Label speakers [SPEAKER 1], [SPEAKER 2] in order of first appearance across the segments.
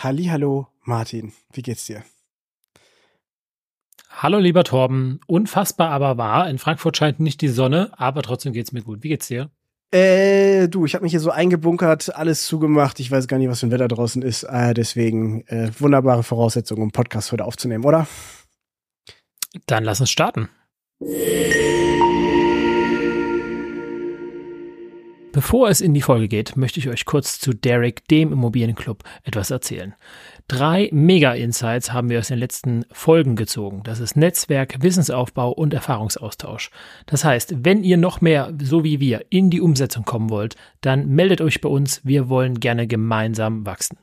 [SPEAKER 1] Hallo, Martin. Wie geht's dir?
[SPEAKER 2] Hallo, lieber Torben. Unfassbar aber wahr. In Frankfurt scheint nicht die Sonne, aber trotzdem geht's mir gut. Wie geht's dir?
[SPEAKER 1] Äh, du, ich habe mich hier so eingebunkert, alles zugemacht. Ich weiß gar nicht, was für ein Wetter draußen ist. Äh, deswegen äh, wunderbare Voraussetzungen, um Podcast heute aufzunehmen, oder?
[SPEAKER 2] Dann lass uns starten. Bevor es in die Folge geht, möchte ich euch kurz zu Derek, dem Immobilienclub, etwas erzählen. Drei Mega-Insights haben wir aus den letzten Folgen gezogen. Das ist Netzwerk, Wissensaufbau und Erfahrungsaustausch. Das heißt, wenn ihr noch mehr, so wie wir, in die Umsetzung kommen wollt, dann meldet euch bei uns. Wir wollen gerne gemeinsam wachsen.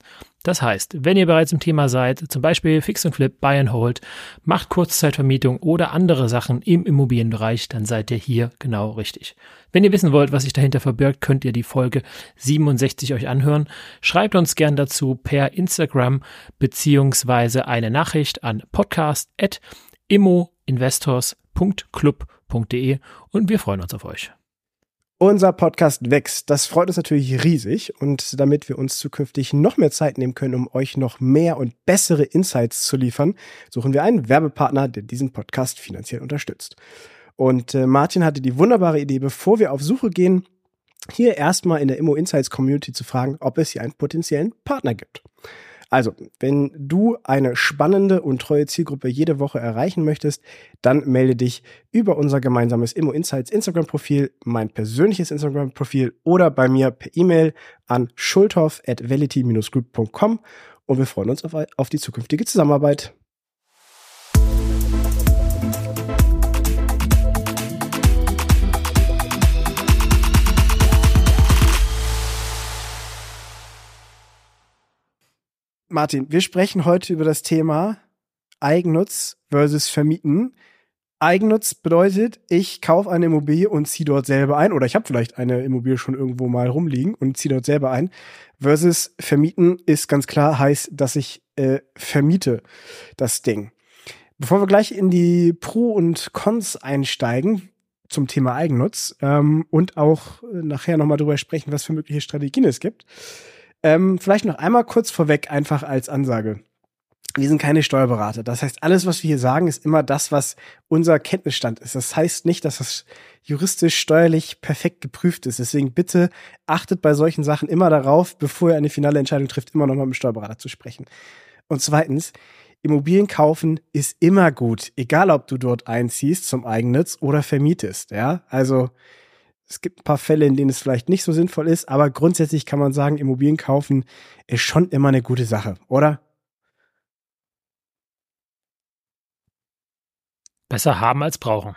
[SPEAKER 2] Das heißt, wenn ihr bereits im Thema seid, zum Beispiel Fix und Flip, Buy and Hold, macht Kurzzeitvermietung oder andere Sachen im Immobilienbereich, dann seid ihr hier genau richtig. Wenn ihr wissen wollt, was sich dahinter verbirgt, könnt ihr die Folge 67 euch anhören. Schreibt uns gern dazu per Instagram beziehungsweise eine Nachricht an podcast.immoinvestors.club.de und wir freuen uns auf euch.
[SPEAKER 1] Unser Podcast wächst. Das freut uns natürlich riesig. Und damit wir uns zukünftig noch mehr Zeit nehmen können, um euch noch mehr und bessere Insights zu liefern, suchen wir einen Werbepartner, der diesen Podcast finanziell unterstützt. Und äh, Martin hatte die wunderbare Idee, bevor wir auf Suche gehen, hier erstmal in der Immo Insights Community zu fragen, ob es hier einen potenziellen Partner gibt. Also, wenn du eine spannende und treue Zielgruppe jede Woche erreichen möchtest, dann melde dich über unser gemeinsames Immo Insights Instagram-Profil, mein persönliches Instagram-Profil oder bei mir per E-Mail an schulthoff at groupcom und wir freuen uns auf, auf die zukünftige Zusammenarbeit. Martin, wir sprechen heute über das Thema Eigennutz versus Vermieten. Eigennutz bedeutet, ich kaufe eine Immobilie und ziehe dort selber ein, oder ich habe vielleicht eine Immobilie schon irgendwo mal rumliegen und ziehe dort selber ein. Versus Vermieten ist ganz klar, heißt, dass ich äh, vermiete das Ding. Bevor wir gleich in die Pro und Cons einsteigen zum Thema Eigennutz ähm, und auch nachher nochmal drüber sprechen, was für mögliche Strategien es gibt, ähm, vielleicht noch einmal kurz vorweg, einfach als Ansage. Wir sind keine Steuerberater. Das heißt, alles, was wir hier sagen, ist immer das, was unser Kenntnisstand ist. Das heißt nicht, dass das juristisch, steuerlich perfekt geprüft ist. Deswegen bitte achtet bei solchen Sachen immer darauf, bevor ihr eine finale Entscheidung trifft, immer noch mal mit dem Steuerberater zu sprechen. Und zweitens, Immobilien kaufen ist immer gut, egal ob du dort einziehst zum Eigennutz oder vermietest. Ja, also es gibt ein paar Fälle, in denen es vielleicht nicht so sinnvoll ist, aber grundsätzlich kann man sagen, Immobilien kaufen ist schon immer eine gute Sache, oder?
[SPEAKER 2] Besser haben als brauchen.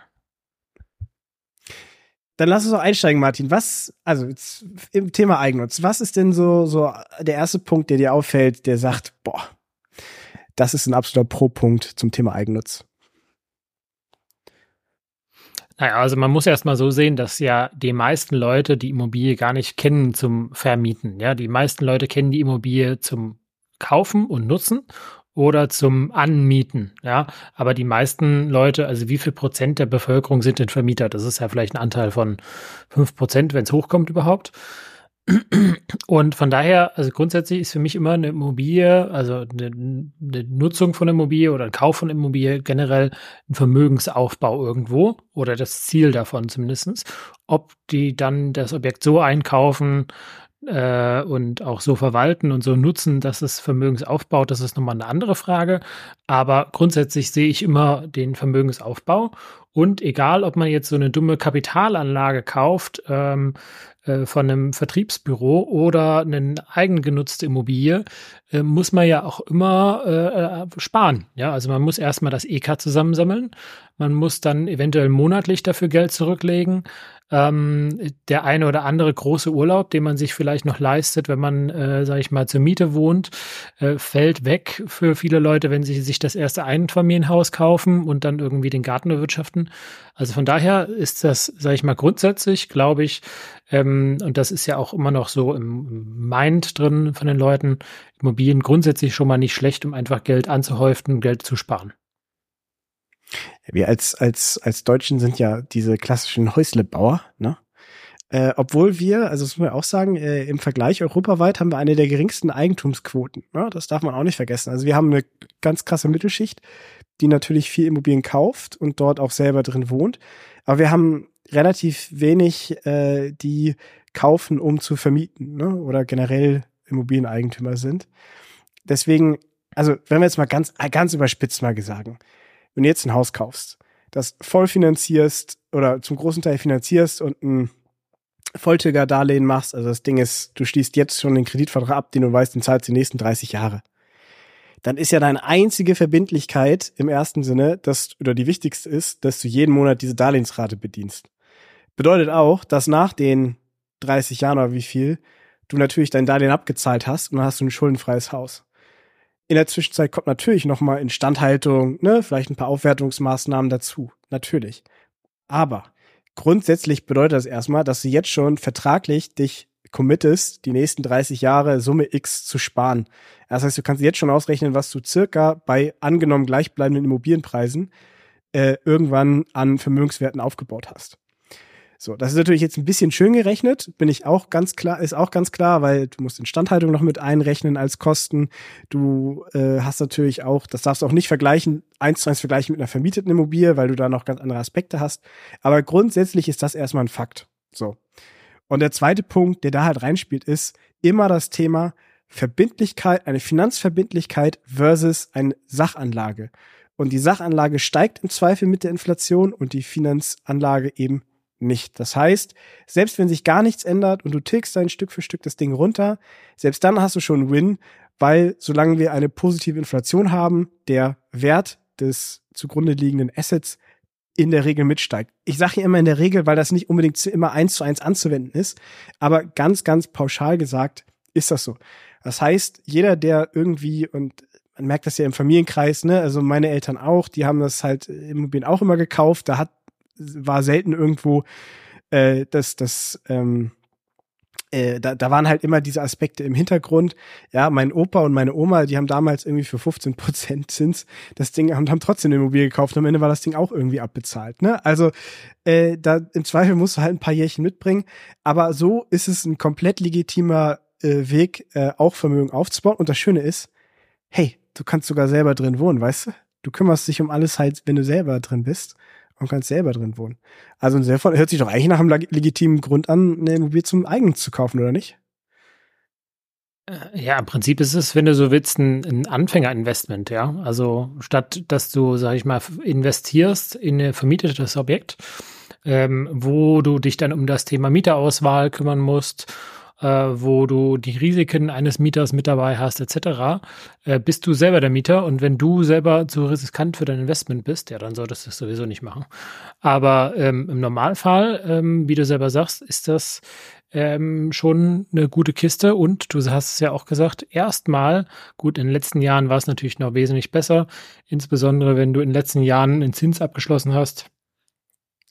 [SPEAKER 1] Dann lass uns auch einsteigen, Martin. Was, also jetzt im Thema Eigennutz, was ist denn so, so der erste Punkt, der dir auffällt, der sagt, boah, das ist ein absoluter Pro-Punkt zum Thema Eigennutz?
[SPEAKER 2] Naja, also man muss erst mal so sehen, dass ja die meisten Leute die Immobilie gar nicht kennen zum Vermieten. Ja, die meisten Leute kennen die Immobilie zum Kaufen und Nutzen oder zum Anmieten. Ja, aber die meisten Leute, also wie viel Prozent der Bevölkerung sind denn Vermieter? Das ist ja vielleicht ein Anteil von fünf Prozent, wenn es hochkommt überhaupt. Und von daher, also grundsätzlich ist für mich immer eine Immobilie, also eine, eine, Nutzung von Immobilie oder ein Kauf von Immobilie generell ein Vermögensaufbau irgendwo oder das Ziel davon zumindestens. Ob die dann das Objekt so einkaufen äh, und auch so verwalten und so nutzen, dass es Vermögensaufbaut, das ist nochmal eine andere Frage. Aber grundsätzlich sehe ich immer den Vermögensaufbau und egal, ob man jetzt so eine dumme Kapitalanlage kauft, ähm, äh, von einem Vertriebsbüro oder eine eigengenutzte Immobilie, äh, muss man ja auch immer äh, äh sparen. Ja, also man muss erstmal das EK zusammensammeln. Man muss dann eventuell monatlich dafür Geld zurücklegen ähm, der eine oder andere große Urlaub, den man sich vielleicht noch leistet, wenn man, äh, sage ich mal, zur Miete wohnt, äh, fällt weg für viele Leute, wenn sie sich das erste Einfamilienhaus kaufen und dann irgendwie den Garten bewirtschaften. Also von daher ist das, sage ich mal, grundsätzlich, glaube ich, ähm, und das ist ja auch immer noch so im Mind drin von den Leuten, Immobilien grundsätzlich schon mal nicht schlecht, um einfach Geld anzuhäufen, Geld zu sparen.
[SPEAKER 1] Wir als, als, als Deutschen sind ja diese klassischen Häuslebauer, ne? Äh, obwohl wir, also das muss man auch sagen, äh, im Vergleich europaweit haben wir eine der geringsten Eigentumsquoten. Ne? Das darf man auch nicht vergessen. Also wir haben eine ganz krasse Mittelschicht, die natürlich viel Immobilien kauft und dort auch selber drin wohnt. Aber wir haben relativ wenig, äh, die kaufen, um zu vermieten ne? oder generell Immobilieneigentümer sind. Deswegen, also wenn wir jetzt mal ganz, ganz überspitzt mal sagen, wenn du jetzt ein Haus kaufst, das voll finanzierst oder zum großen Teil finanzierst und ein Volltilger-Darlehen machst, also das Ding ist, du schließt jetzt schon den Kreditvertrag ab, den du weißt, den zahlst die nächsten 30 Jahre. Dann ist ja deine einzige Verbindlichkeit im ersten Sinne, dass, oder die wichtigste ist, dass du jeden Monat diese Darlehensrate bedienst. Bedeutet auch, dass nach den 30 Jahren oder wie viel du natürlich dein Darlehen abgezahlt hast und dann hast du ein schuldenfreies Haus. In der Zwischenzeit kommt natürlich nochmal Instandhaltung, ne, vielleicht ein paar Aufwertungsmaßnahmen dazu. Natürlich. Aber grundsätzlich bedeutet das erstmal, dass du jetzt schon vertraglich dich committest, die nächsten 30 Jahre Summe X zu sparen. Das heißt, du kannst jetzt schon ausrechnen, was du circa bei angenommen gleichbleibenden Immobilienpreisen äh, irgendwann an Vermögenswerten aufgebaut hast. So, das ist natürlich jetzt ein bisschen schön gerechnet, bin ich auch ganz klar, ist auch ganz klar, weil du musst Instandhaltung noch mit einrechnen als Kosten. Du äh, hast natürlich auch, das darfst du auch nicht vergleichen, eins zu eins vergleichen mit einer vermieteten Immobilie, weil du da noch ganz andere Aspekte hast. Aber grundsätzlich ist das erstmal ein Fakt. So. Und der zweite Punkt, der da halt reinspielt, ist immer das Thema Verbindlichkeit, eine Finanzverbindlichkeit versus eine Sachanlage. Und die Sachanlage steigt im Zweifel mit der Inflation und die Finanzanlage eben nicht. Das heißt, selbst wenn sich gar nichts ändert und du tilgst ein Stück für Stück das Ding runter, selbst dann hast du schon einen Win, weil solange wir eine positive Inflation haben, der Wert des zugrunde liegenden Assets in der Regel mitsteigt. Ich sage hier immer in der Regel, weil das nicht unbedingt immer eins zu eins anzuwenden ist, aber ganz, ganz pauschal gesagt ist das so. Das heißt, jeder, der irgendwie und man merkt das ja im Familienkreis, ne, also meine Eltern auch, die haben das halt Immobilien auch immer gekauft, da hat war selten irgendwo äh, das, das, ähm, äh, da, da waren halt immer diese Aspekte im Hintergrund. Ja, mein Opa und meine Oma, die haben damals irgendwie für 15 Prozent Zins das Ding und haben trotzdem eine Immobilie gekauft. Am Ende war das Ding auch irgendwie abbezahlt. Ne? Also äh, da im Zweifel musst du halt ein paar Jährchen mitbringen. Aber so ist es ein komplett legitimer äh, Weg, äh, auch Vermögen aufzubauen. Und das Schöne ist, hey, du kannst sogar selber drin wohnen, weißt du? Du kümmerst dich um alles halt, wenn du selber drin bist und kannst selber drin wohnen. Also insofern hört sich doch eigentlich nach einem legitimen Grund an, eine Immobilie zum eigenen zu kaufen, oder nicht?
[SPEAKER 2] Äh, ja, im Prinzip ist es, wenn du so willst, ein, ein Anfängerinvestment, ja. Also statt dass du, sag ich mal, investierst in ein vermietetes Objekt, ähm, wo du dich dann um das Thema Mieterauswahl kümmern musst wo du die Risiken eines Mieters mit dabei hast, etc., äh, bist du selber der Mieter. Und wenn du selber zu riskant für dein Investment bist, ja, dann solltest du es sowieso nicht machen. Aber ähm, im Normalfall, ähm, wie du selber sagst, ist das ähm, schon eine gute Kiste und du hast es ja auch gesagt, erstmal, gut, in den letzten Jahren war es natürlich noch wesentlich besser, insbesondere wenn du in den letzten Jahren einen Zins abgeschlossen hast,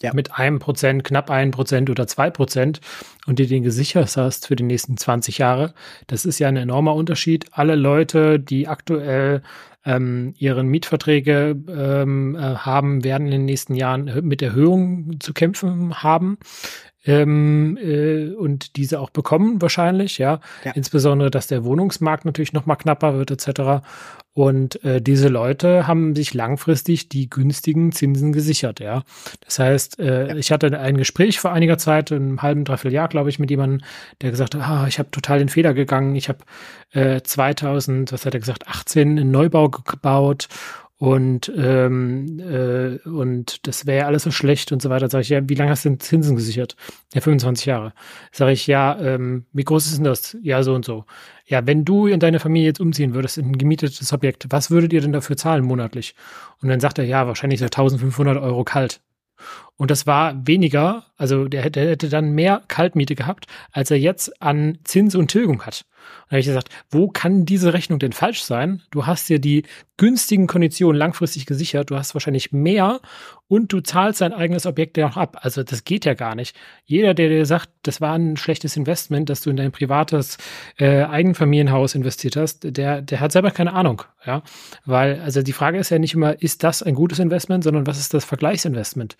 [SPEAKER 2] ja. mit einem Prozent, knapp einem Prozent oder zwei Prozent und dir den gesichert hast für die nächsten 20 Jahre, das ist ja ein enormer Unterschied. Alle Leute, die aktuell ähm, ihren Mietverträge ähm, äh, haben, werden in den nächsten Jahren mit Erhöhungen zu kämpfen haben ähm, äh, und diese auch bekommen wahrscheinlich, ja? ja. Insbesondere, dass der Wohnungsmarkt natürlich noch mal knapper wird etc. Und äh, diese Leute haben sich langfristig die günstigen Zinsen gesichert, ja. Das heißt, äh, ja. ich hatte ein Gespräch vor einiger Zeit, einem halben, dreiviertel Jahr, glaube ich, mit jemandem, der gesagt hat, ah, ich habe total den Fehler gegangen. Ich habe äh, 2000, was hat er gesagt, 18 einen Neubau gebaut und ähm, äh, und das wäre ja alles so schlecht und so weiter. Sag ich, ja, wie lange hast du denn Zinsen gesichert? Ja, 25 Jahre. Sag ich, ja, ähm, wie groß ist denn das? Ja, so und so. Ja, wenn du in deine Familie jetzt umziehen würdest in ein gemietetes Objekt, was würdet ihr denn dafür zahlen monatlich? Und dann sagt er, ja, wahrscheinlich so 1500 Euro kalt. Und das war weniger, also der hätte, der hätte dann mehr Kaltmiete gehabt, als er jetzt an Zins und Tilgung hat. Und habe ich gesagt, wo kann diese Rechnung denn falsch sein? Du hast dir die günstigen Konditionen langfristig gesichert, du hast wahrscheinlich mehr und du zahlst dein eigenes Objekt ja noch ab. Also das geht ja gar nicht. Jeder, der dir sagt, das war ein schlechtes Investment, dass du in dein privates äh, Eigenfamilienhaus investiert hast, der, der hat selber keine Ahnung. Ja, weil also die Frage ist ja nicht immer, ist das ein gutes Investment, sondern was ist das Vergleichsinvestment?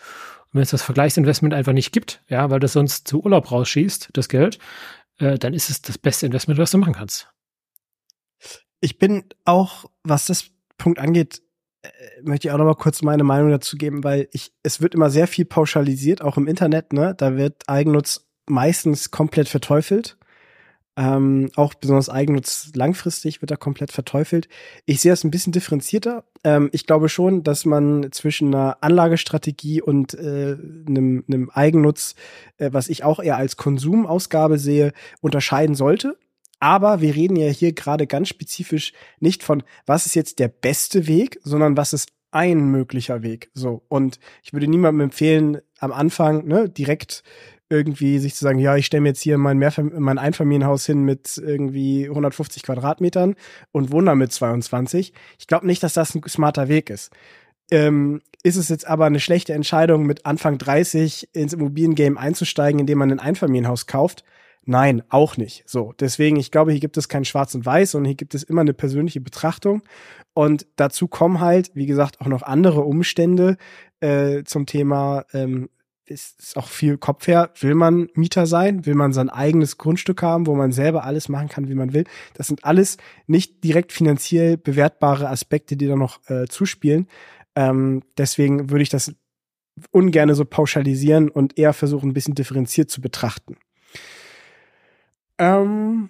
[SPEAKER 2] Und wenn es das Vergleichsinvestment einfach nicht gibt, ja, weil das sonst zu Urlaub rausschießt, das Geld, äh, dann ist es das beste Investment, was du machen kannst.
[SPEAKER 1] Ich bin auch, was das Punkt angeht, äh, möchte ich auch noch mal kurz meine Meinung dazu geben, weil ich, es wird immer sehr viel pauschalisiert, auch im Internet, ne? Da wird Eigennutz meistens komplett verteufelt. Ähm, auch besonders Eigennutz langfristig wird da komplett verteufelt. Ich sehe das ein bisschen differenzierter. Ähm, ich glaube schon, dass man zwischen einer Anlagestrategie und äh, einem, einem Eigennutz, äh, was ich auch eher als Konsumausgabe sehe, unterscheiden sollte. Aber wir reden ja hier gerade ganz spezifisch nicht von, was ist jetzt der beste Weg, sondern was ist ein möglicher Weg. So. Und ich würde niemandem empfehlen, am Anfang ne, direkt irgendwie sich zu sagen, ja, ich stelle mir jetzt hier mein, Mehrfam mein Einfamilienhaus hin mit irgendwie 150 Quadratmetern und wohne da mit 22. Ich glaube nicht, dass das ein smarter Weg ist. Ähm, ist es jetzt aber eine schlechte Entscheidung, mit Anfang 30 ins Immobiliengame einzusteigen, indem man ein Einfamilienhaus kauft? Nein, auch nicht. So, deswegen, ich glaube, hier gibt es kein Schwarz und Weiß, sondern hier gibt es immer eine persönliche Betrachtung. Und dazu kommen halt, wie gesagt, auch noch andere Umstände äh, zum Thema ähm, ist, ist auch viel Kopf her. Will man Mieter sein? Will man sein eigenes Grundstück haben, wo man selber alles machen kann, wie man will? Das sind alles nicht direkt finanziell bewertbare Aspekte, die da noch äh, zuspielen. Ähm, deswegen würde ich das ungerne so pauschalisieren und eher versuchen, ein bisschen differenziert zu betrachten. Ähm,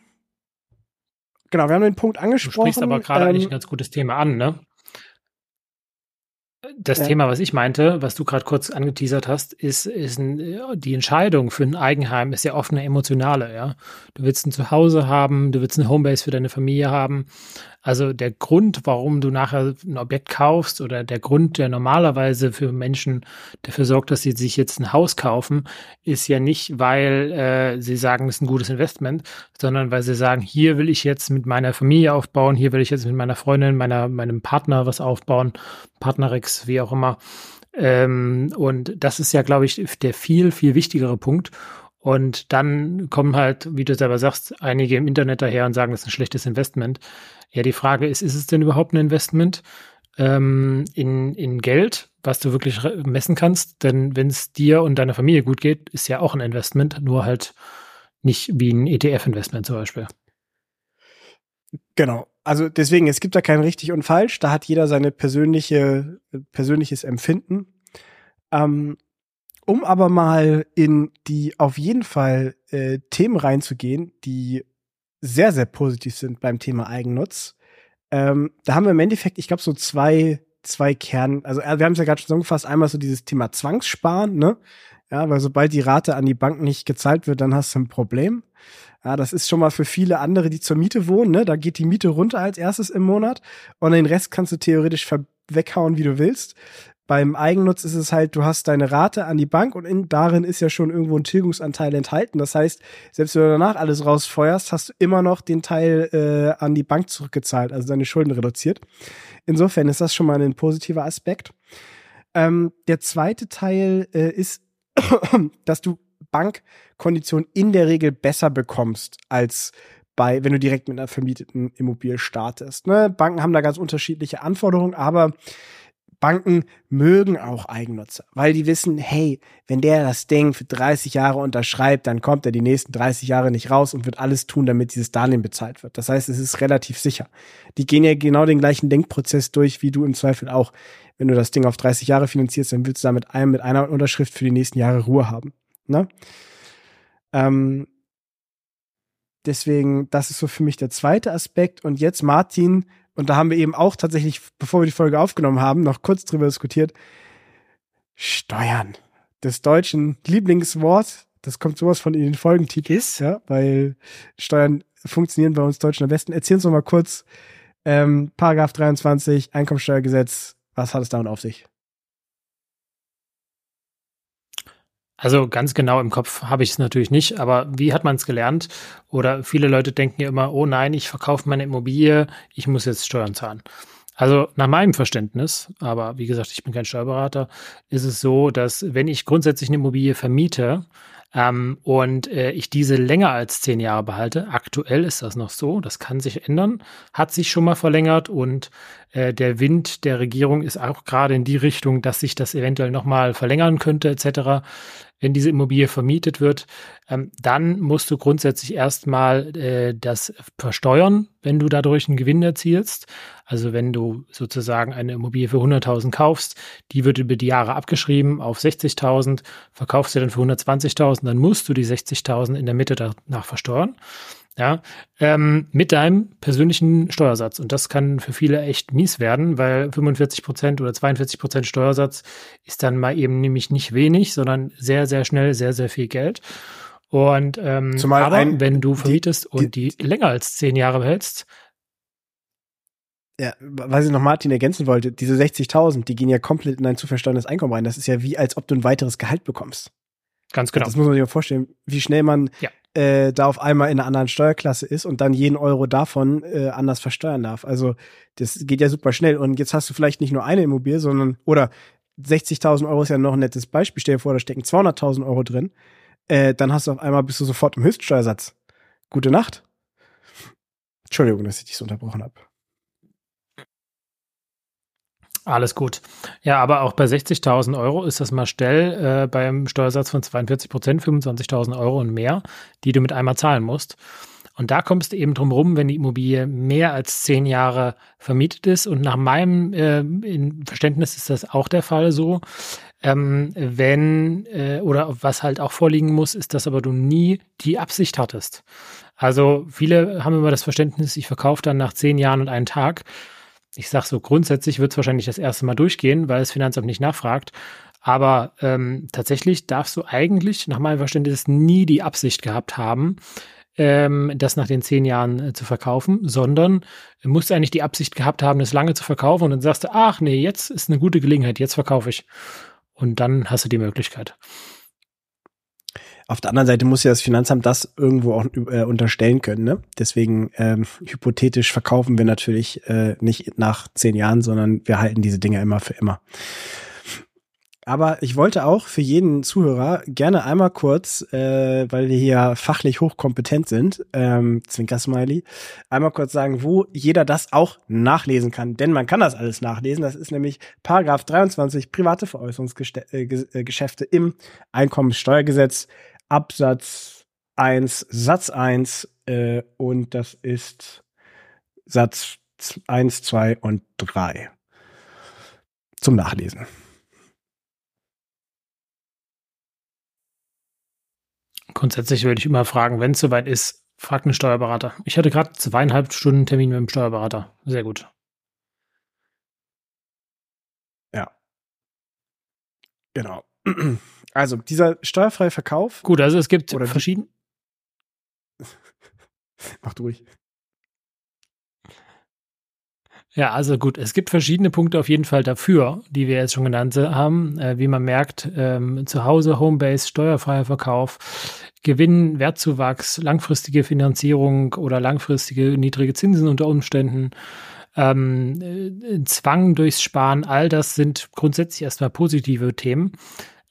[SPEAKER 1] genau, wir haben den Punkt angesprochen. Du
[SPEAKER 2] sprichst aber gerade ähm, eigentlich ein ganz gutes Thema an, ne? Das ja. Thema, was ich meinte, was du gerade kurz angeteasert hast, ist, ist ein, die Entscheidung für ein Eigenheim ist ja oft eine emotionale, ja. Du willst ein Zuhause haben, du willst eine Homebase für deine Familie haben. Also der Grund, warum du nachher ein Objekt kaufst oder der Grund, der normalerweise für Menschen dafür sorgt, dass sie sich jetzt ein Haus kaufen, ist ja nicht, weil äh, sie sagen, es ist ein gutes Investment, sondern weil sie sagen, hier will ich jetzt mit meiner Familie aufbauen, hier will ich jetzt mit meiner Freundin, meiner, meinem Partner was aufbauen, Partnerix, wie auch immer. Ähm, und das ist ja, glaube ich, der viel, viel wichtigere Punkt. Und dann kommen halt, wie du selber sagst, einige im Internet daher und sagen, das ist ein schlechtes Investment. Ja, die Frage ist, ist es denn überhaupt ein Investment ähm, in, in Geld, was du wirklich messen kannst? Denn wenn es dir und deiner Familie gut geht, ist ja auch ein Investment, nur halt nicht wie ein ETF-Investment zum Beispiel.
[SPEAKER 1] Genau. Also deswegen, es gibt da kein richtig und falsch. Da hat jeder seine persönliche, persönliches Empfinden. Ähm, um aber mal in die auf jeden Fall äh, Themen reinzugehen, die sehr, sehr positiv sind beim Thema Eigennutz. Ähm, da haben wir im Endeffekt, ich glaube, so zwei, zwei Kern, also äh, wir haben es ja gerade schon zusammengefasst, einmal so dieses Thema Zwangssparen, ne? Ja, weil sobald die Rate an die Bank nicht gezahlt wird, dann hast du ein Problem. Ja, das ist schon mal für viele andere, die zur Miete wohnen, ne? Da geht die Miete runter als erstes im Monat und den Rest kannst du theoretisch weghauen, wie du willst. Beim Eigennutz ist es halt, du hast deine Rate an die Bank und in, darin ist ja schon irgendwo ein Tilgungsanteil enthalten. Das heißt, selbst wenn du danach alles rausfeuerst, hast du immer noch den Teil äh, an die Bank zurückgezahlt, also deine Schulden reduziert. Insofern ist das schon mal ein positiver Aspekt. Ähm, der zweite Teil äh, ist, dass du Bankkonditionen in der Regel besser bekommst als bei, wenn du direkt mit einer vermieteten Immobilie startest. Ne? Banken haben da ganz unterschiedliche Anforderungen, aber Banken mögen auch Eigennutzer, weil die wissen, hey, wenn der das Ding für 30 Jahre unterschreibt, dann kommt er die nächsten 30 Jahre nicht raus und wird alles tun, damit dieses Darlehen bezahlt wird. Das heißt, es ist relativ sicher. Die gehen ja genau den gleichen Denkprozess durch, wie du im Zweifel auch. Wenn du das Ding auf 30 Jahre finanzierst, dann willst du da mit einem, mit einer Unterschrift für die nächsten Jahre Ruhe haben. Ne? Ähm, deswegen, das ist so für mich der zweite Aspekt. Und jetzt, Martin, und da haben wir eben auch tatsächlich, bevor wir die Folge aufgenommen haben, noch kurz drüber diskutiert. Steuern. Das deutschen Lieblingswort, das kommt sowas von in den Folgentitel, ist, ja, weil Steuern funktionieren bei uns Deutschen am besten. Erzähl uns noch mal kurz, ähm, Paragraph 23, Einkommensteuergesetz, was hat es damit auf sich?
[SPEAKER 2] Also ganz genau im Kopf habe ich es natürlich nicht, aber wie hat man es gelernt? Oder viele Leute denken ja immer, oh nein, ich verkaufe meine Immobilie, ich muss jetzt Steuern zahlen. Also nach meinem Verständnis, aber wie gesagt, ich bin kein Steuerberater, ist es so, dass wenn ich grundsätzlich eine Immobilie vermiete, ähm, und äh, ich diese länger als zehn Jahre behalte, aktuell ist das noch so, das kann sich ändern, hat sich schon mal verlängert und äh, der Wind der Regierung ist auch gerade in die Richtung, dass sich das eventuell nochmal verlängern könnte etc wenn diese Immobilie vermietet wird, ähm, dann musst du grundsätzlich erstmal äh, das versteuern, wenn du dadurch einen Gewinn erzielst. Also wenn du sozusagen eine Immobilie für 100.000 kaufst, die wird über die Jahre abgeschrieben auf 60.000, verkaufst du dann für 120.000, dann musst du die 60.000 in der Mitte danach versteuern ja, ähm, mit deinem persönlichen Steuersatz. Und das kann für viele echt mies werden, weil 45 Prozent oder 42 Prozent Steuersatz ist dann mal eben nämlich nicht wenig, sondern sehr, sehr schnell sehr, sehr viel Geld. Und ähm,
[SPEAKER 1] Zumal
[SPEAKER 2] aber
[SPEAKER 1] ein,
[SPEAKER 2] wenn du vermietest die, und die, die, länger als zehn Jahre behältst,
[SPEAKER 1] ja, was ich noch Martin ergänzen wollte, diese 60.000, die gehen ja komplett in dein zu versteuerndes Einkommen rein. Das ist ja wie, als ob du ein weiteres Gehalt bekommst.
[SPEAKER 2] Ganz genau.
[SPEAKER 1] Das muss man sich mal vorstellen, wie schnell man ja äh, da auf einmal in einer anderen Steuerklasse ist und dann jeden Euro davon äh, anders versteuern darf. Also das geht ja super schnell. Und jetzt hast du vielleicht nicht nur eine Immobilie, sondern oder 60.000 Euro ist ja noch ein nettes Beispiel. Stell dir vor, da stecken 200.000 Euro drin. Äh, dann hast du auf einmal bist du sofort im Höchststeuersatz. Gute Nacht. Entschuldigung, dass ich dich so unterbrochen habe.
[SPEAKER 2] Alles gut. Ja, aber auch bei 60.000 Euro ist das mal schnell äh, beim Steuersatz von 42 Prozent, 25.000 Euro und mehr, die du mit einmal zahlen musst. Und da kommst du eben drum rum, wenn die Immobilie mehr als zehn Jahre vermietet ist. Und nach meinem äh, Verständnis ist das auch der Fall so. Ähm, wenn, äh, oder was halt auch vorliegen muss, ist, dass aber du nie die Absicht hattest. Also viele haben immer das Verständnis, ich verkaufe dann nach zehn Jahren und einen Tag ich sage so, grundsätzlich wird es wahrscheinlich das erste Mal durchgehen, weil das Finanzamt nicht nachfragt. Aber ähm, tatsächlich darfst du eigentlich nach meinem Verständnis nie die Absicht gehabt haben, ähm, das nach den zehn Jahren äh, zu verkaufen, sondern musst eigentlich die Absicht gehabt haben, das lange zu verkaufen und dann sagst du, ach nee, jetzt ist eine gute Gelegenheit, jetzt verkaufe ich. Und dann hast du die Möglichkeit.
[SPEAKER 1] Auf der anderen Seite muss ja das Finanzamt das irgendwo auch äh, unterstellen können. Ne? Deswegen ähm, hypothetisch verkaufen wir natürlich äh, nicht nach zehn Jahren, sondern wir halten diese Dinge immer für immer. Aber ich wollte auch für jeden Zuhörer gerne einmal kurz, äh, weil wir hier fachlich hochkompetent sind, ähm, Zwinker-Smiley, einmal kurz sagen, wo jeder das auch nachlesen kann. Denn man kann das alles nachlesen. Das ist nämlich Paragraph 23 private Veräußerungsgeschäfte äh, im Einkommenssteuergesetz. Absatz 1, Satz 1 äh, und das ist Satz 1, 2 und 3 zum Nachlesen.
[SPEAKER 2] Grundsätzlich würde ich immer fragen, wenn es soweit ist, frag einen Steuerberater. Ich hatte gerade zweieinhalb Stunden Termin mit dem Steuerberater. Sehr gut.
[SPEAKER 1] Ja. Genau. Also dieser steuerfreie Verkauf.
[SPEAKER 2] Gut, also es gibt verschiedene.
[SPEAKER 1] Mach durch.
[SPEAKER 2] Ja, also gut, es gibt verschiedene Punkte auf jeden Fall dafür, die wir jetzt schon genannt haben. Äh, wie man merkt, ähm, zu Hause, Homebase, steuerfreier Verkauf, Gewinn, Wertzuwachs, langfristige Finanzierung oder langfristige niedrige Zinsen unter Umständen, ähm, äh, Zwang durchs Sparen, all das sind grundsätzlich erstmal positive Themen.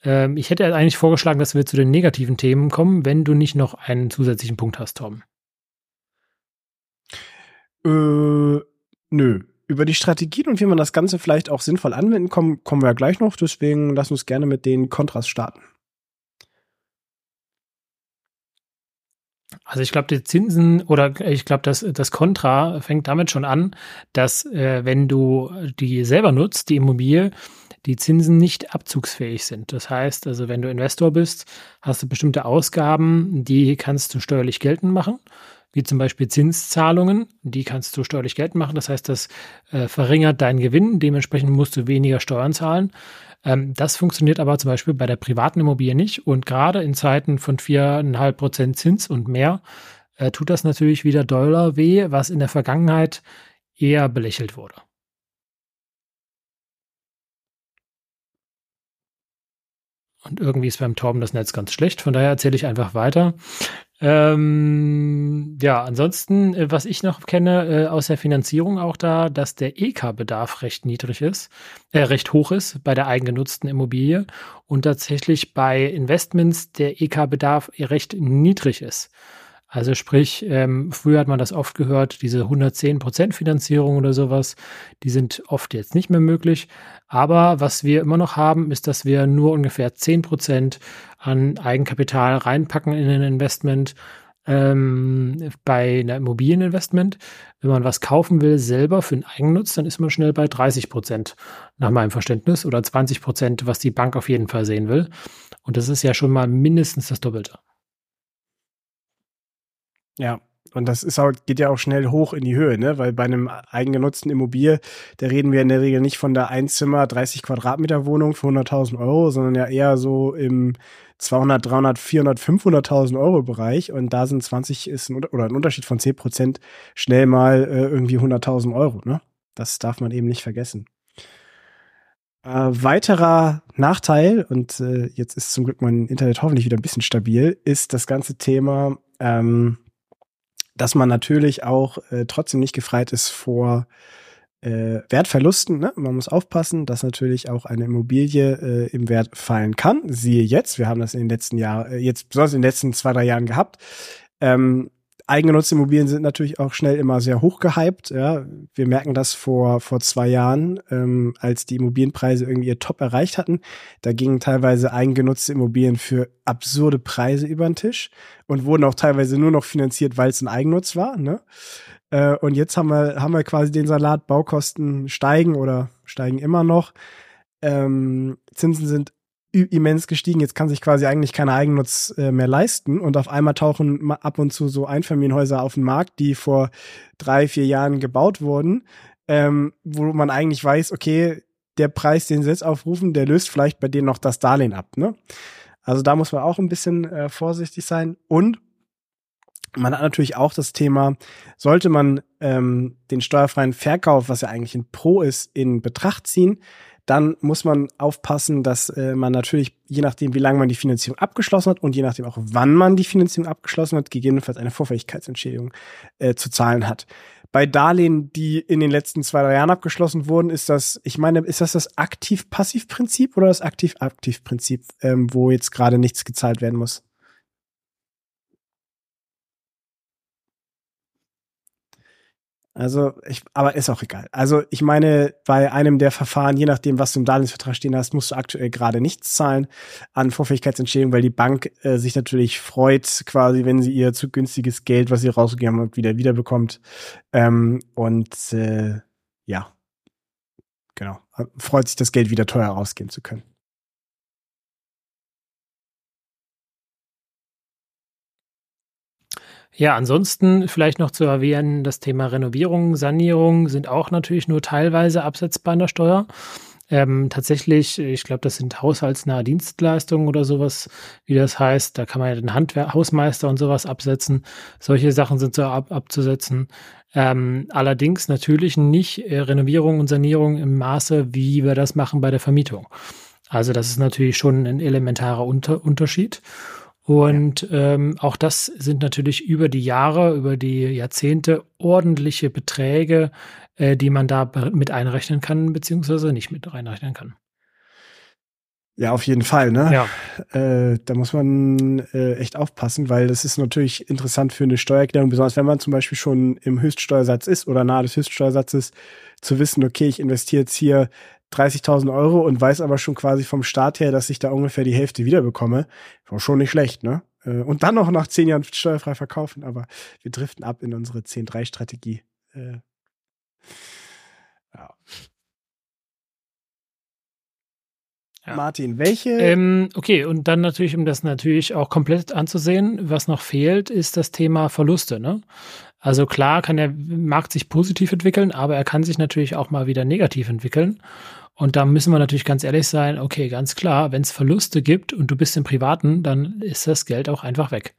[SPEAKER 2] Ähm, ich hätte eigentlich vorgeschlagen, dass wir zu den negativen Themen kommen, wenn du nicht noch einen zusätzlichen Punkt hast, Tom.
[SPEAKER 1] Äh, nö. Über die Strategien und wie man das Ganze vielleicht auch sinnvoll anwenden kommen, kommen wir ja gleich noch. Deswegen lass uns gerne mit den Kontras starten.
[SPEAKER 2] Also ich glaube, die Zinsen oder ich glaube, das, das Kontra fängt damit schon an, dass äh, wenn du die selber nutzt, die Immobilie, die Zinsen nicht abzugsfähig sind. Das heißt, also wenn du Investor bist, hast du bestimmte Ausgaben, die kannst du steuerlich geltend machen, wie zum Beispiel Zinszahlungen, die kannst du steuerlich geltend machen. Das heißt, das äh, verringert deinen Gewinn, dementsprechend musst du weniger Steuern zahlen. Ähm, das funktioniert aber zum Beispiel bei der privaten Immobilie nicht und gerade in Zeiten von viereinhalb Prozent Zins und mehr äh, tut das natürlich wieder doller weh, was in der Vergangenheit eher belächelt wurde. Und irgendwie ist beim Torben das Netz ganz schlecht. Von daher erzähle ich einfach weiter. Ähm, ja, ansonsten, äh, was ich noch kenne äh, aus der Finanzierung auch da, dass der EK-Bedarf recht niedrig ist, äh, recht hoch ist bei der eigengenutzten Immobilie und tatsächlich bei Investments der EK-Bedarf recht niedrig ist. Also sprich, ähm, früher hat man das oft gehört, diese 110% Finanzierung oder sowas, die sind oft jetzt nicht mehr möglich. Aber was wir immer noch haben, ist, dass wir nur ungefähr 10% an Eigenkapital reinpacken in ein Investment ähm, bei einer Immobilieninvestment. Wenn man was kaufen will, selber für den Eigennutz, dann ist man schnell bei 30 Prozent nach meinem Verständnis oder 20 Prozent, was die Bank auf jeden Fall sehen will. Und das ist ja schon mal mindestens das Doppelte.
[SPEAKER 1] Ja, und das ist auch, geht ja auch schnell hoch in die Höhe, ne? Weil bei einem eigengenutzten Immobilie, da reden wir in der Regel nicht von der Einzimmer 30 Quadratmeter Wohnung für 100.000 Euro, sondern ja eher so im 200, 300, 400, 500.000 Euro Bereich. Und da sind 20 ist ein, oder ein Unterschied von 10 Prozent schnell mal äh, irgendwie 100.000 Euro, ne? Das darf man eben nicht vergessen. Äh, weiterer Nachteil, und äh, jetzt ist zum Glück mein Internet hoffentlich wieder ein bisschen stabil, ist das ganze Thema, ähm, dass man natürlich auch äh, trotzdem nicht gefreit ist vor äh, Wertverlusten. Ne? Man muss aufpassen, dass natürlich auch eine Immobilie äh, im Wert fallen kann. Siehe jetzt, wir haben das in den letzten Jahren, äh, jetzt besonders in den letzten zwei, drei Jahren gehabt. Ähm, Eigengenutzte Immobilien sind natürlich auch schnell immer sehr hoch gehypt. Ja. Wir merken das vor, vor zwei Jahren, ähm, als die Immobilienpreise irgendwie ihr Top erreicht hatten. Da gingen teilweise eigengenutzte Immobilien für absurde Preise über den Tisch und wurden auch teilweise nur noch finanziert, weil es ein Eigennutz war. Ne? Äh, und jetzt haben wir, haben wir quasi den Salat, Baukosten steigen oder steigen immer noch. Ähm, Zinsen sind immens gestiegen. Jetzt kann sich quasi eigentlich keiner Eigennutz äh, mehr leisten. Und auf einmal tauchen ab und zu so Einfamilienhäuser auf den Markt, die vor drei, vier Jahren gebaut wurden, ähm, wo man eigentlich weiß, okay, der Preis, den sie jetzt aufrufen, der löst vielleicht bei denen noch das Darlehen ab. Ne? Also da muss man auch ein bisschen äh, vorsichtig sein. Und man hat natürlich auch das Thema, sollte man ähm, den steuerfreien Verkauf, was ja eigentlich ein Pro ist, in Betracht ziehen, dann muss man aufpassen, dass äh, man natürlich, je nachdem, wie lange man die Finanzierung abgeschlossen hat und je nachdem auch, wann man die Finanzierung abgeschlossen hat, gegebenenfalls eine Vorfälligkeitsentschädigung äh, zu zahlen hat. Bei Darlehen, die in den letzten zwei, drei Jahren abgeschlossen wurden, ist das, ich meine, ist das das Aktiv-Passiv-Prinzip oder das Aktiv-Aktiv-Prinzip, ähm, wo jetzt gerade nichts gezahlt werden muss? Also, ich, aber ist auch egal. Also, ich meine, bei einem der Verfahren, je nachdem, was du im Darlehensvertrag stehen hast, musst du aktuell gerade nichts zahlen an Vorfähigkeitsentschädigung, weil die Bank äh, sich natürlich freut, quasi, wenn sie ihr zu günstiges Geld, was sie rausgegeben hat, wieder wiederbekommt. Ähm, und äh, ja, genau. Freut sich, das Geld wieder teuer rausgeben zu können.
[SPEAKER 2] Ja, ansonsten vielleicht noch zu erwähnen, das Thema Renovierung, Sanierung sind auch natürlich nur teilweise absetzbar in der Steuer. Ähm, tatsächlich, ich glaube, das sind haushaltsnahe Dienstleistungen oder sowas, wie das heißt. Da kann man ja den Handwer Hausmeister und sowas absetzen. Solche Sachen sind so ab abzusetzen. Ähm, allerdings natürlich nicht äh, Renovierung und Sanierung im Maße, wie wir das machen bei der Vermietung. Also das ist natürlich schon ein elementarer Unter Unterschied. Und ja. ähm, auch das sind natürlich über die Jahre, über die Jahrzehnte ordentliche Beträge, äh, die man da mit einrechnen kann, beziehungsweise nicht mit einrechnen kann.
[SPEAKER 1] Ja, auf jeden Fall, ne? Ja. Äh, da muss man äh, echt aufpassen, weil das ist natürlich interessant für eine Steuererklärung, besonders wenn man zum Beispiel schon im Höchststeuersatz ist oder nahe des Höchststeuersatzes, zu wissen, okay, ich investiere jetzt hier 30.000 Euro und weiß aber schon quasi vom Start her, dass ich da ungefähr die Hälfte wiederbekomme. War schon nicht schlecht, ne? Äh, und dann noch nach zehn Jahren steuerfrei verkaufen, aber wir driften ab in unsere 10-3-Strategie. Äh, ja. Ja. Martin, welche?
[SPEAKER 2] Ähm, okay, und dann natürlich, um das natürlich auch komplett anzusehen, was noch fehlt, ist das Thema Verluste. Ne? Also klar kann der Markt sich positiv entwickeln, aber er kann sich natürlich auch mal wieder negativ entwickeln. Und da müssen wir natürlich ganz ehrlich sein, okay, ganz klar, wenn es Verluste gibt und du bist im Privaten, dann ist das Geld auch einfach weg.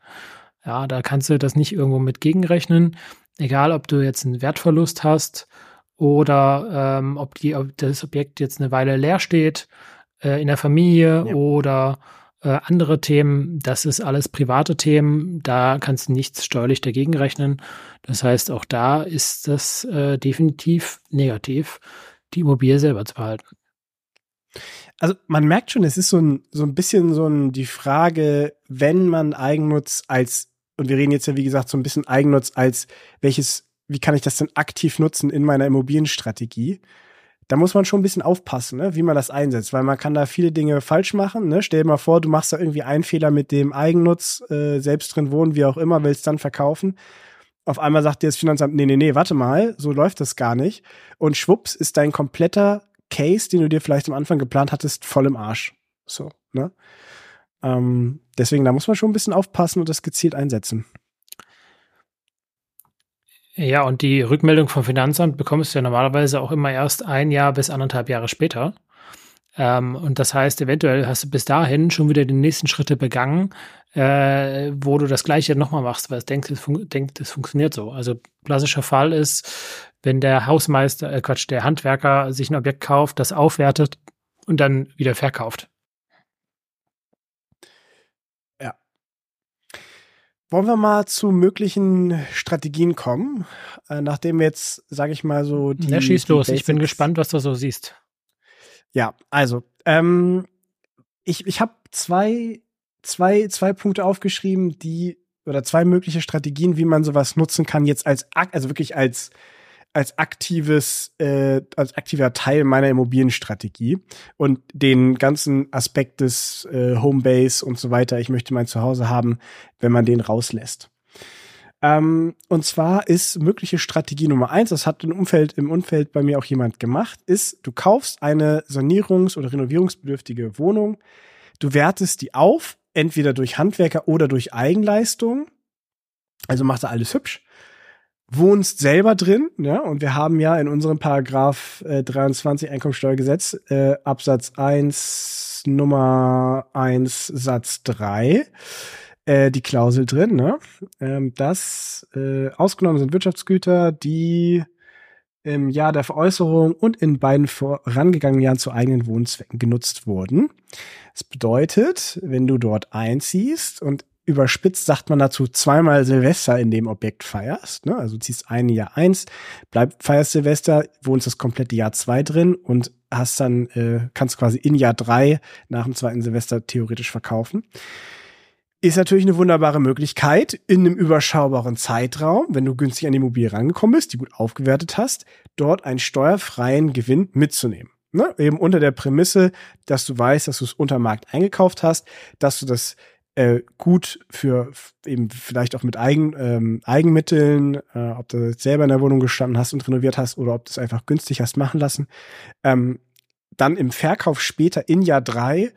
[SPEAKER 2] Ja, da kannst du das nicht irgendwo mit gegenrechnen. Egal, ob du jetzt einen Wertverlust hast oder ähm, ob, die, ob das Objekt jetzt eine Weile leer steht äh, in der Familie ja. oder Äh, andere Themen, das ist alles private Themen, da kannst du nichts steuerlich dagegen rechnen. Das heißt, auch da ist das äh, definitiv negativ, die Immobilie selber zu behalten.
[SPEAKER 1] Also man merkt schon, es ist so ein, so ein bisschen so ein, die Frage, wenn man Eigennutz als, und wir reden jetzt ja wie gesagt so ein bisschen Eigennutz als welches, wie kann ich das denn aktiv nutzen in meiner Immobilienstrategie? Da muss man schon ein bisschen aufpassen, ne, wie man das einsetzt, weil man kann da viele Dinge falsch machen. Ne? Stell dir mal vor, du machst da irgendwie einen Fehler mit dem Eigennutz, äh, selbst drin wohnen, wie auch immer, willst dann verkaufen. Auf einmal sagt dir das Finanzamt, nee, nee, nee, warte mal, so läuft das gar nicht. Und schwupps ist dein kompletter Case, den du dir vielleicht am Anfang geplant hattest, voll im Arsch. So, ne? Ähm, deswegen, da muss man schon ein bisschen aufpassen und das gezielt einsetzen.
[SPEAKER 2] Ja, und die Rückmeldung vom Finanzamt bekommst du ja normalerweise auch immer erst ein Jahr bis anderthalb Jahre später. Ähm, und das heißt, eventuell hast du bis dahin schon wieder die nächsten Schritte begangen, äh, wo du das Gleiche nochmal machst, weil es denkt, es, fun denkt, es funktioniert so. Also klassischer Fall ist, wenn der Hausmeister, äh Quatsch, der Handwerker sich ein Objekt kauft, das aufwertet und dann wieder verkauft.
[SPEAKER 1] Wollen wir mal zu möglichen Strategien kommen, äh, nachdem jetzt, sage ich mal so,
[SPEAKER 2] die. Ja, schieß die los. Basics ich bin gespannt, was du so siehst.
[SPEAKER 1] Ja, also ähm, ich, ich habe zwei, zwei, zwei Punkte aufgeschrieben, die oder zwei mögliche Strategien, wie man sowas nutzen kann, jetzt als also wirklich als als aktives, äh, als aktiver Teil meiner Immobilienstrategie und den ganzen Aspekt des äh, Homebase und so weiter. Ich möchte mein Zuhause haben, wenn man den rauslässt. Ähm, und zwar ist mögliche Strategie Nummer eins, das hat im Umfeld, im Umfeld bei mir auch jemand gemacht, ist, du kaufst eine sanierungs- oder renovierungsbedürftige Wohnung, du wertest die auf, entweder durch Handwerker oder durch Eigenleistung. Also machst du alles hübsch wohnst selber drin, ja, und wir haben ja in unserem Paragraph äh, 23 Einkommensteuergesetz äh, Absatz 1 Nummer 1 Satz 3 äh, die Klausel drin, ne? Ähm, dass äh, ausgenommen sind Wirtschaftsgüter, die im Jahr der Veräußerung und in beiden vorangegangenen Jahren zu eigenen Wohnzwecken genutzt wurden. Das bedeutet, wenn du dort einziehst und überspitzt sagt man dazu zweimal Silvester in dem Objekt feierst. Ne? Also ziehst ein Jahr eins, bleib, feierst Silvester, wohnst das komplette Jahr zwei drin und hast dann, äh, kannst quasi in Jahr drei nach dem zweiten Silvester theoretisch verkaufen. Ist natürlich eine wunderbare Möglichkeit, in einem überschaubaren Zeitraum, wenn du günstig an die Immobilie rangekommen bist, die gut aufgewertet hast, dort einen steuerfreien Gewinn mitzunehmen. Ne? Eben unter der Prämisse, dass du weißt, dass du es unter Markt eingekauft hast, dass du das äh, gut für eben vielleicht auch mit Eigen, ähm, Eigenmitteln, äh, ob du selber in der Wohnung gestanden hast und renoviert hast oder ob du es einfach günstig hast machen lassen, ähm, dann im Verkauf später in Jahr drei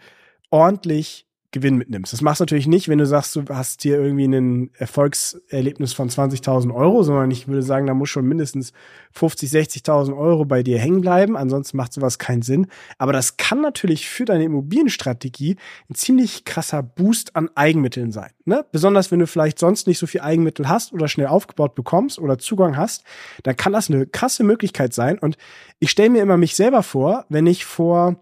[SPEAKER 1] ordentlich Gewinn mitnimmst. Das machst du natürlich nicht, wenn du sagst, du hast hier irgendwie ein Erfolgserlebnis von 20.000 Euro, sondern ich würde sagen, da muss schon mindestens 50, 60.000 Euro bei dir hängen bleiben. Ansonsten macht sowas keinen Sinn. Aber das kann natürlich für deine Immobilienstrategie ein ziemlich krasser Boost an Eigenmitteln sein. Ne? Besonders wenn du vielleicht sonst nicht so viel Eigenmittel hast oder schnell aufgebaut bekommst oder Zugang hast, dann kann das eine krasse Möglichkeit sein. Und ich stelle mir immer mich selber vor, wenn ich vor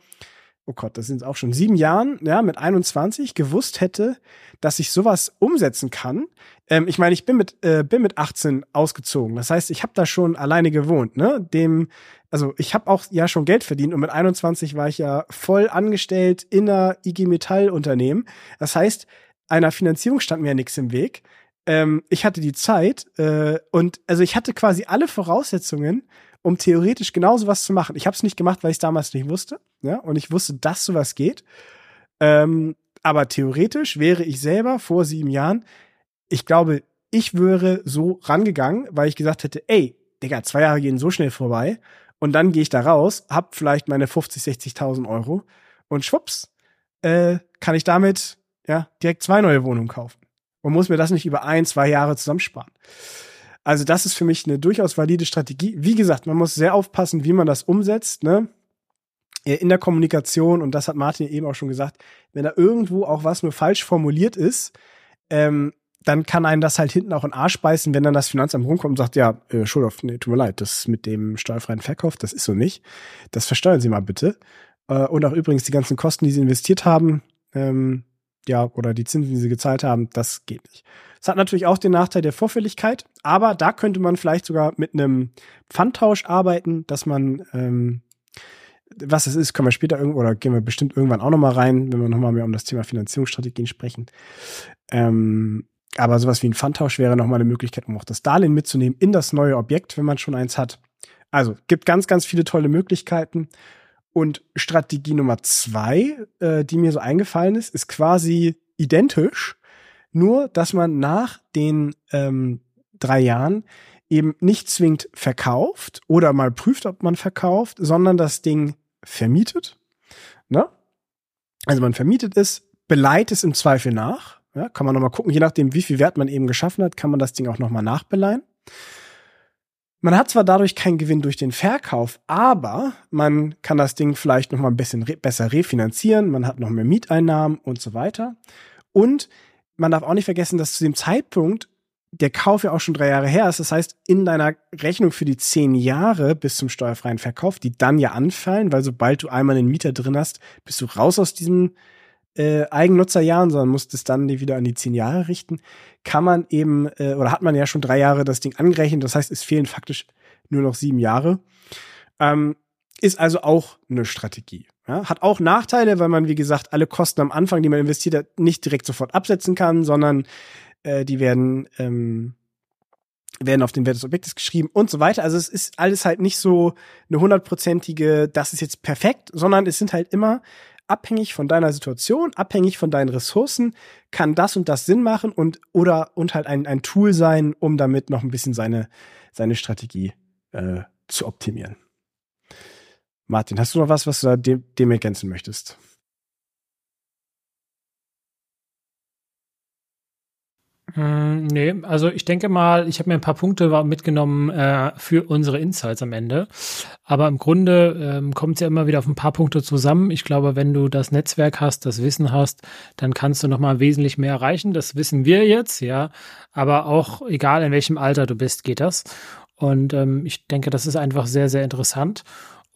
[SPEAKER 1] oh Gott, das sind auch schon sieben Jahren, ja, mit 21 gewusst hätte, dass ich sowas umsetzen kann. Ähm, ich meine, ich bin mit, äh, bin mit 18 ausgezogen. Das heißt, ich habe da schon alleine gewohnt, ne? Dem, also ich habe auch ja schon Geld verdient und mit 21 war ich ja voll angestellt in einer IG Metall Unternehmen. Das heißt, einer Finanzierung stand mir ja nichts im Weg. Ähm, ich hatte die Zeit äh, und also ich hatte quasi alle Voraussetzungen, um theoretisch genauso was zu machen. Ich habe es nicht gemacht, weil ich damals nicht wusste. Ja, und ich wusste, dass sowas geht. Ähm, aber theoretisch wäre ich selber vor sieben Jahren, ich glaube, ich wäre so rangegangen, weil ich gesagt hätte, ey, Digga, zwei Jahre gehen so schnell vorbei. Und dann gehe ich da raus, hab vielleicht meine 50, 60.000 Euro und schwupps, äh, kann ich damit ja direkt zwei neue Wohnungen kaufen und muss mir das nicht über ein, zwei Jahre zusammensparen. Also das ist für mich eine durchaus valide Strategie. Wie gesagt, man muss sehr aufpassen, wie man das umsetzt, ne? In der Kommunikation, und das hat Martin eben auch schon gesagt, wenn da irgendwo auch was nur falsch formuliert ist, ähm, dann kann einen das halt hinten auch in den Arsch beißen, wenn dann das Finanzamt rumkommt und sagt, ja, äh, Schulhoff, nee, tut mir leid, das mit dem steuerfreien Verkauf, das ist so nicht. Das versteuern Sie mal bitte. Äh, und auch übrigens die ganzen Kosten, die Sie investiert haben, ähm, ja, oder die Zinsen, die sie gezahlt haben, das geht nicht. Es hat natürlich auch den Nachteil der Vorfälligkeit, aber da könnte man vielleicht sogar mit einem Pfandtausch arbeiten, dass man, ähm, was es ist, können wir später irgendwo, oder gehen wir bestimmt irgendwann auch nochmal rein, wenn wir nochmal mehr um das Thema Finanzierungsstrategien sprechen. Ähm, aber sowas wie ein Pfandtausch wäre nochmal eine Möglichkeit, um auch das Darlehen mitzunehmen in das neue Objekt, wenn man schon eins hat. Also gibt ganz, ganz viele tolle Möglichkeiten. Und Strategie Nummer zwei, äh, die mir so eingefallen ist, ist quasi identisch, nur dass man nach den ähm, drei Jahren eben nicht zwingend verkauft oder mal prüft, ob man verkauft, sondern das Ding vermietet. Ne? Also man vermietet es, beleiht es im Zweifel nach. Ja, kann man nochmal gucken, je nachdem, wie viel Wert man eben geschaffen hat, kann man das Ding auch nochmal nachbeleihen. Man hat zwar dadurch keinen Gewinn durch den Verkauf, aber man kann das Ding vielleicht noch mal ein bisschen re besser refinanzieren, man hat noch mehr Mieteinnahmen und so weiter. Und man darf auch nicht vergessen, dass zu dem Zeitpunkt der Kauf ja auch schon drei Jahre her ist. Das heißt, in deiner Rechnung für die zehn Jahre bis zum steuerfreien Verkauf, die dann ja anfallen, weil sobald du einmal einen Mieter drin hast, bist du raus aus diesem äh, Eigennutzerjahren, sondern musst es dann wieder an die zehn Jahre richten, kann man eben, äh, oder hat man ja schon drei Jahre das Ding angerechnet, das heißt, es fehlen faktisch nur noch sieben Jahre. Ähm, ist also auch eine Strategie. Ja, hat auch Nachteile, weil man, wie gesagt, alle Kosten am Anfang, die man investiert hat, nicht direkt sofort absetzen kann, sondern äh, die werden, ähm, werden auf den Wert des Objektes geschrieben und so weiter. Also es ist alles halt nicht so eine hundertprozentige, das ist jetzt perfekt, sondern es sind halt immer abhängig von deiner Situation, abhängig von deinen Ressourcen, kann das und das Sinn machen und oder und halt ein, ein Tool sein, um damit noch ein bisschen seine, seine Strategie äh, zu optimieren. Martin, hast du noch was, was du dem, dem ergänzen möchtest?
[SPEAKER 2] Mm, nee, also ich denke mal, ich habe mir ein paar Punkte mitgenommen äh, für unsere Insights am Ende. Aber im Grunde ähm, kommt es ja immer wieder auf ein paar Punkte zusammen. Ich glaube, wenn du das Netzwerk hast, das Wissen hast, dann kannst du nochmal wesentlich mehr erreichen. Das wissen wir jetzt, ja. Aber auch egal in welchem Alter du bist, geht das. Und ähm, ich denke, das ist einfach sehr, sehr interessant.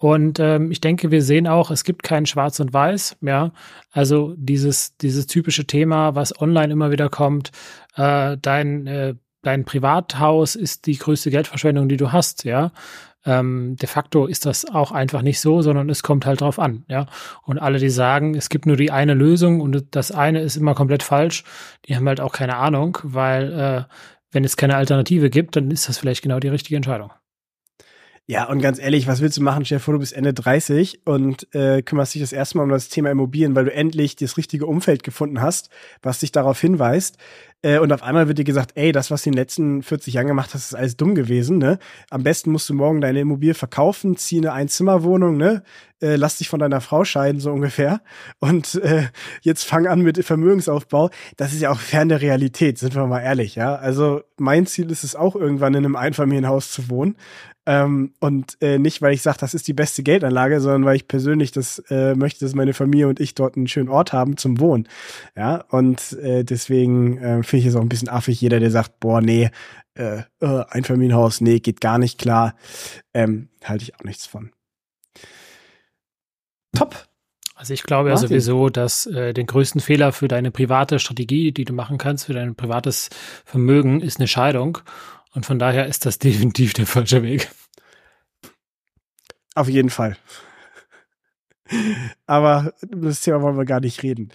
[SPEAKER 2] Und ähm, ich denke, wir sehen auch, es gibt kein Schwarz und Weiß, ja. Also dieses, dieses typische Thema, was online immer wieder kommt, äh, dein, äh, dein Privathaus ist die größte Geldverschwendung, die du hast, ja. Ähm, de facto ist das auch einfach nicht so, sondern es kommt halt drauf an, ja. Und alle, die sagen, es gibt nur die eine Lösung und das eine ist immer komplett falsch, die haben halt auch keine Ahnung, weil äh, wenn es keine Alternative gibt, dann ist das vielleicht genau die richtige Entscheidung.
[SPEAKER 1] Ja, und ganz ehrlich, was willst du machen? Vor, du bist Ende 30 und äh, kümmerst dich das erste Mal um das Thema Immobilien, weil du endlich das richtige Umfeld gefunden hast, was dich darauf hinweist. Äh, und auf einmal wird dir gesagt, ey, das, was du in den letzten 40 Jahren gemacht hast, ist alles dumm gewesen. Ne? Am besten musst du morgen deine Immobilie verkaufen, zieh eine Einzimmerwohnung, ne? Äh, lass dich von deiner Frau scheiden, so ungefähr. Und äh, jetzt fang an mit Vermögensaufbau. Das ist ja auch fern der Realität, sind wir mal ehrlich, ja. Also mein Ziel ist es auch, irgendwann in einem Einfamilienhaus zu wohnen. Ähm, und äh, nicht, weil ich sage, das ist die beste Geldanlage, sondern weil ich persönlich das äh, möchte, dass meine Familie und ich dort einen schönen Ort haben zum Wohnen. Ja, und äh, deswegen äh, finde ich es auch ein bisschen affig, jeder, der sagt, boah, nee, äh, äh, Einfamilienhaus, nee, geht gar nicht klar. Ähm, halte ich auch nichts von.
[SPEAKER 2] Top. Also ich glaube ja sowieso, dass äh, den größten Fehler für deine private Strategie, die du machen kannst, für dein privates Vermögen, ist eine Scheidung. Und von daher ist das definitiv der falsche Weg.
[SPEAKER 1] Auf jeden Fall. Aber das Thema wollen wir gar nicht reden.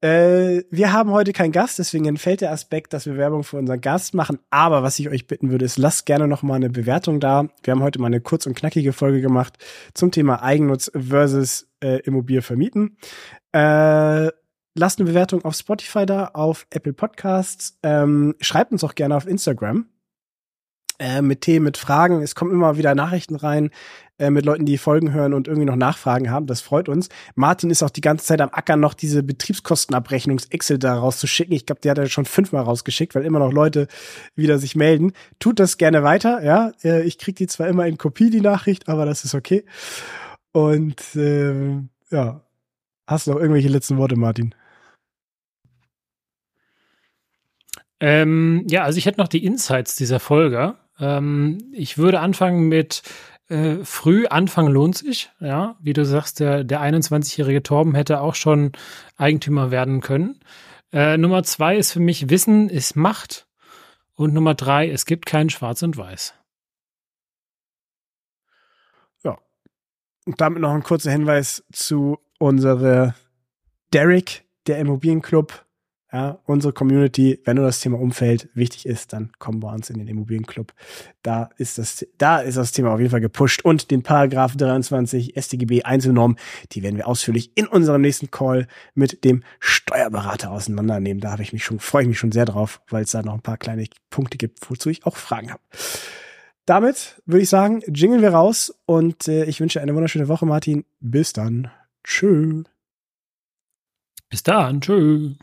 [SPEAKER 1] Äh, wir haben heute keinen Gast, deswegen entfällt der Aspekt, dass wir Werbung für unseren Gast machen. Aber was ich euch bitten würde, ist, lasst gerne noch mal eine Bewertung da. Wir haben heute mal eine kurz und knackige Folge gemacht zum Thema Eigennutz versus äh, Immobilie vermieten. Äh, lasst eine Bewertung auf Spotify da, auf Apple Podcasts. Ähm, schreibt uns auch gerne auf Instagram äh, mit Themen, mit Fragen. Es kommen immer wieder Nachrichten rein äh, mit Leuten, die Folgen hören und irgendwie noch Nachfragen haben. Das freut uns. Martin ist auch die ganze Zeit am Ackern, noch diese Betriebskostenabrechnungs-Excel da rauszuschicken. Ich glaube, die hat er schon fünfmal rausgeschickt, weil immer noch Leute wieder sich melden. Tut das gerne weiter, ja. Äh, ich krieg die zwar immer in Kopie, die Nachricht, aber das ist okay. Und äh, ja, hast du noch irgendwelche letzten Worte, Martin?
[SPEAKER 2] Ähm, ja, also ich hätte noch die Insights dieser Folge. Ähm, ich würde anfangen mit, Äh, früh anfangen lohnt sich, ja. Wie du sagst, der, der 21-jährige Torben hätte auch schon Eigentümer werden können. Äh, Nummer zwei ist für mich Wissen ist Macht. Und Nummer drei, es gibt kein Schwarz und Weiß.
[SPEAKER 1] Ja. Und damit noch ein kurzer Hinweis zu unserer Derek, der Immobilienclub ja, unsere Community, wenn nur das Thema Umfeld wichtig ist, dann kommen wir uns in den Immobilienclub. Da ist das, da ist das Thema auf jeden Fall gepusht. Und den Paragraph 23 StGB Einzelnorm, die werden wir ausführlich in unserem nächsten Call mit dem Steuerberater auseinandernehmen. Da habe ich mich schon, freue ich mich schon sehr drauf, weil es da noch ein paar kleine Punkte gibt, wozu ich auch Fragen habe. Damit würde ich sagen, jingeln wir raus und äh, ich wünsche eine wunderschöne Woche, Martin. Bis dann. Tschö.
[SPEAKER 2] Bis dann. Tschö.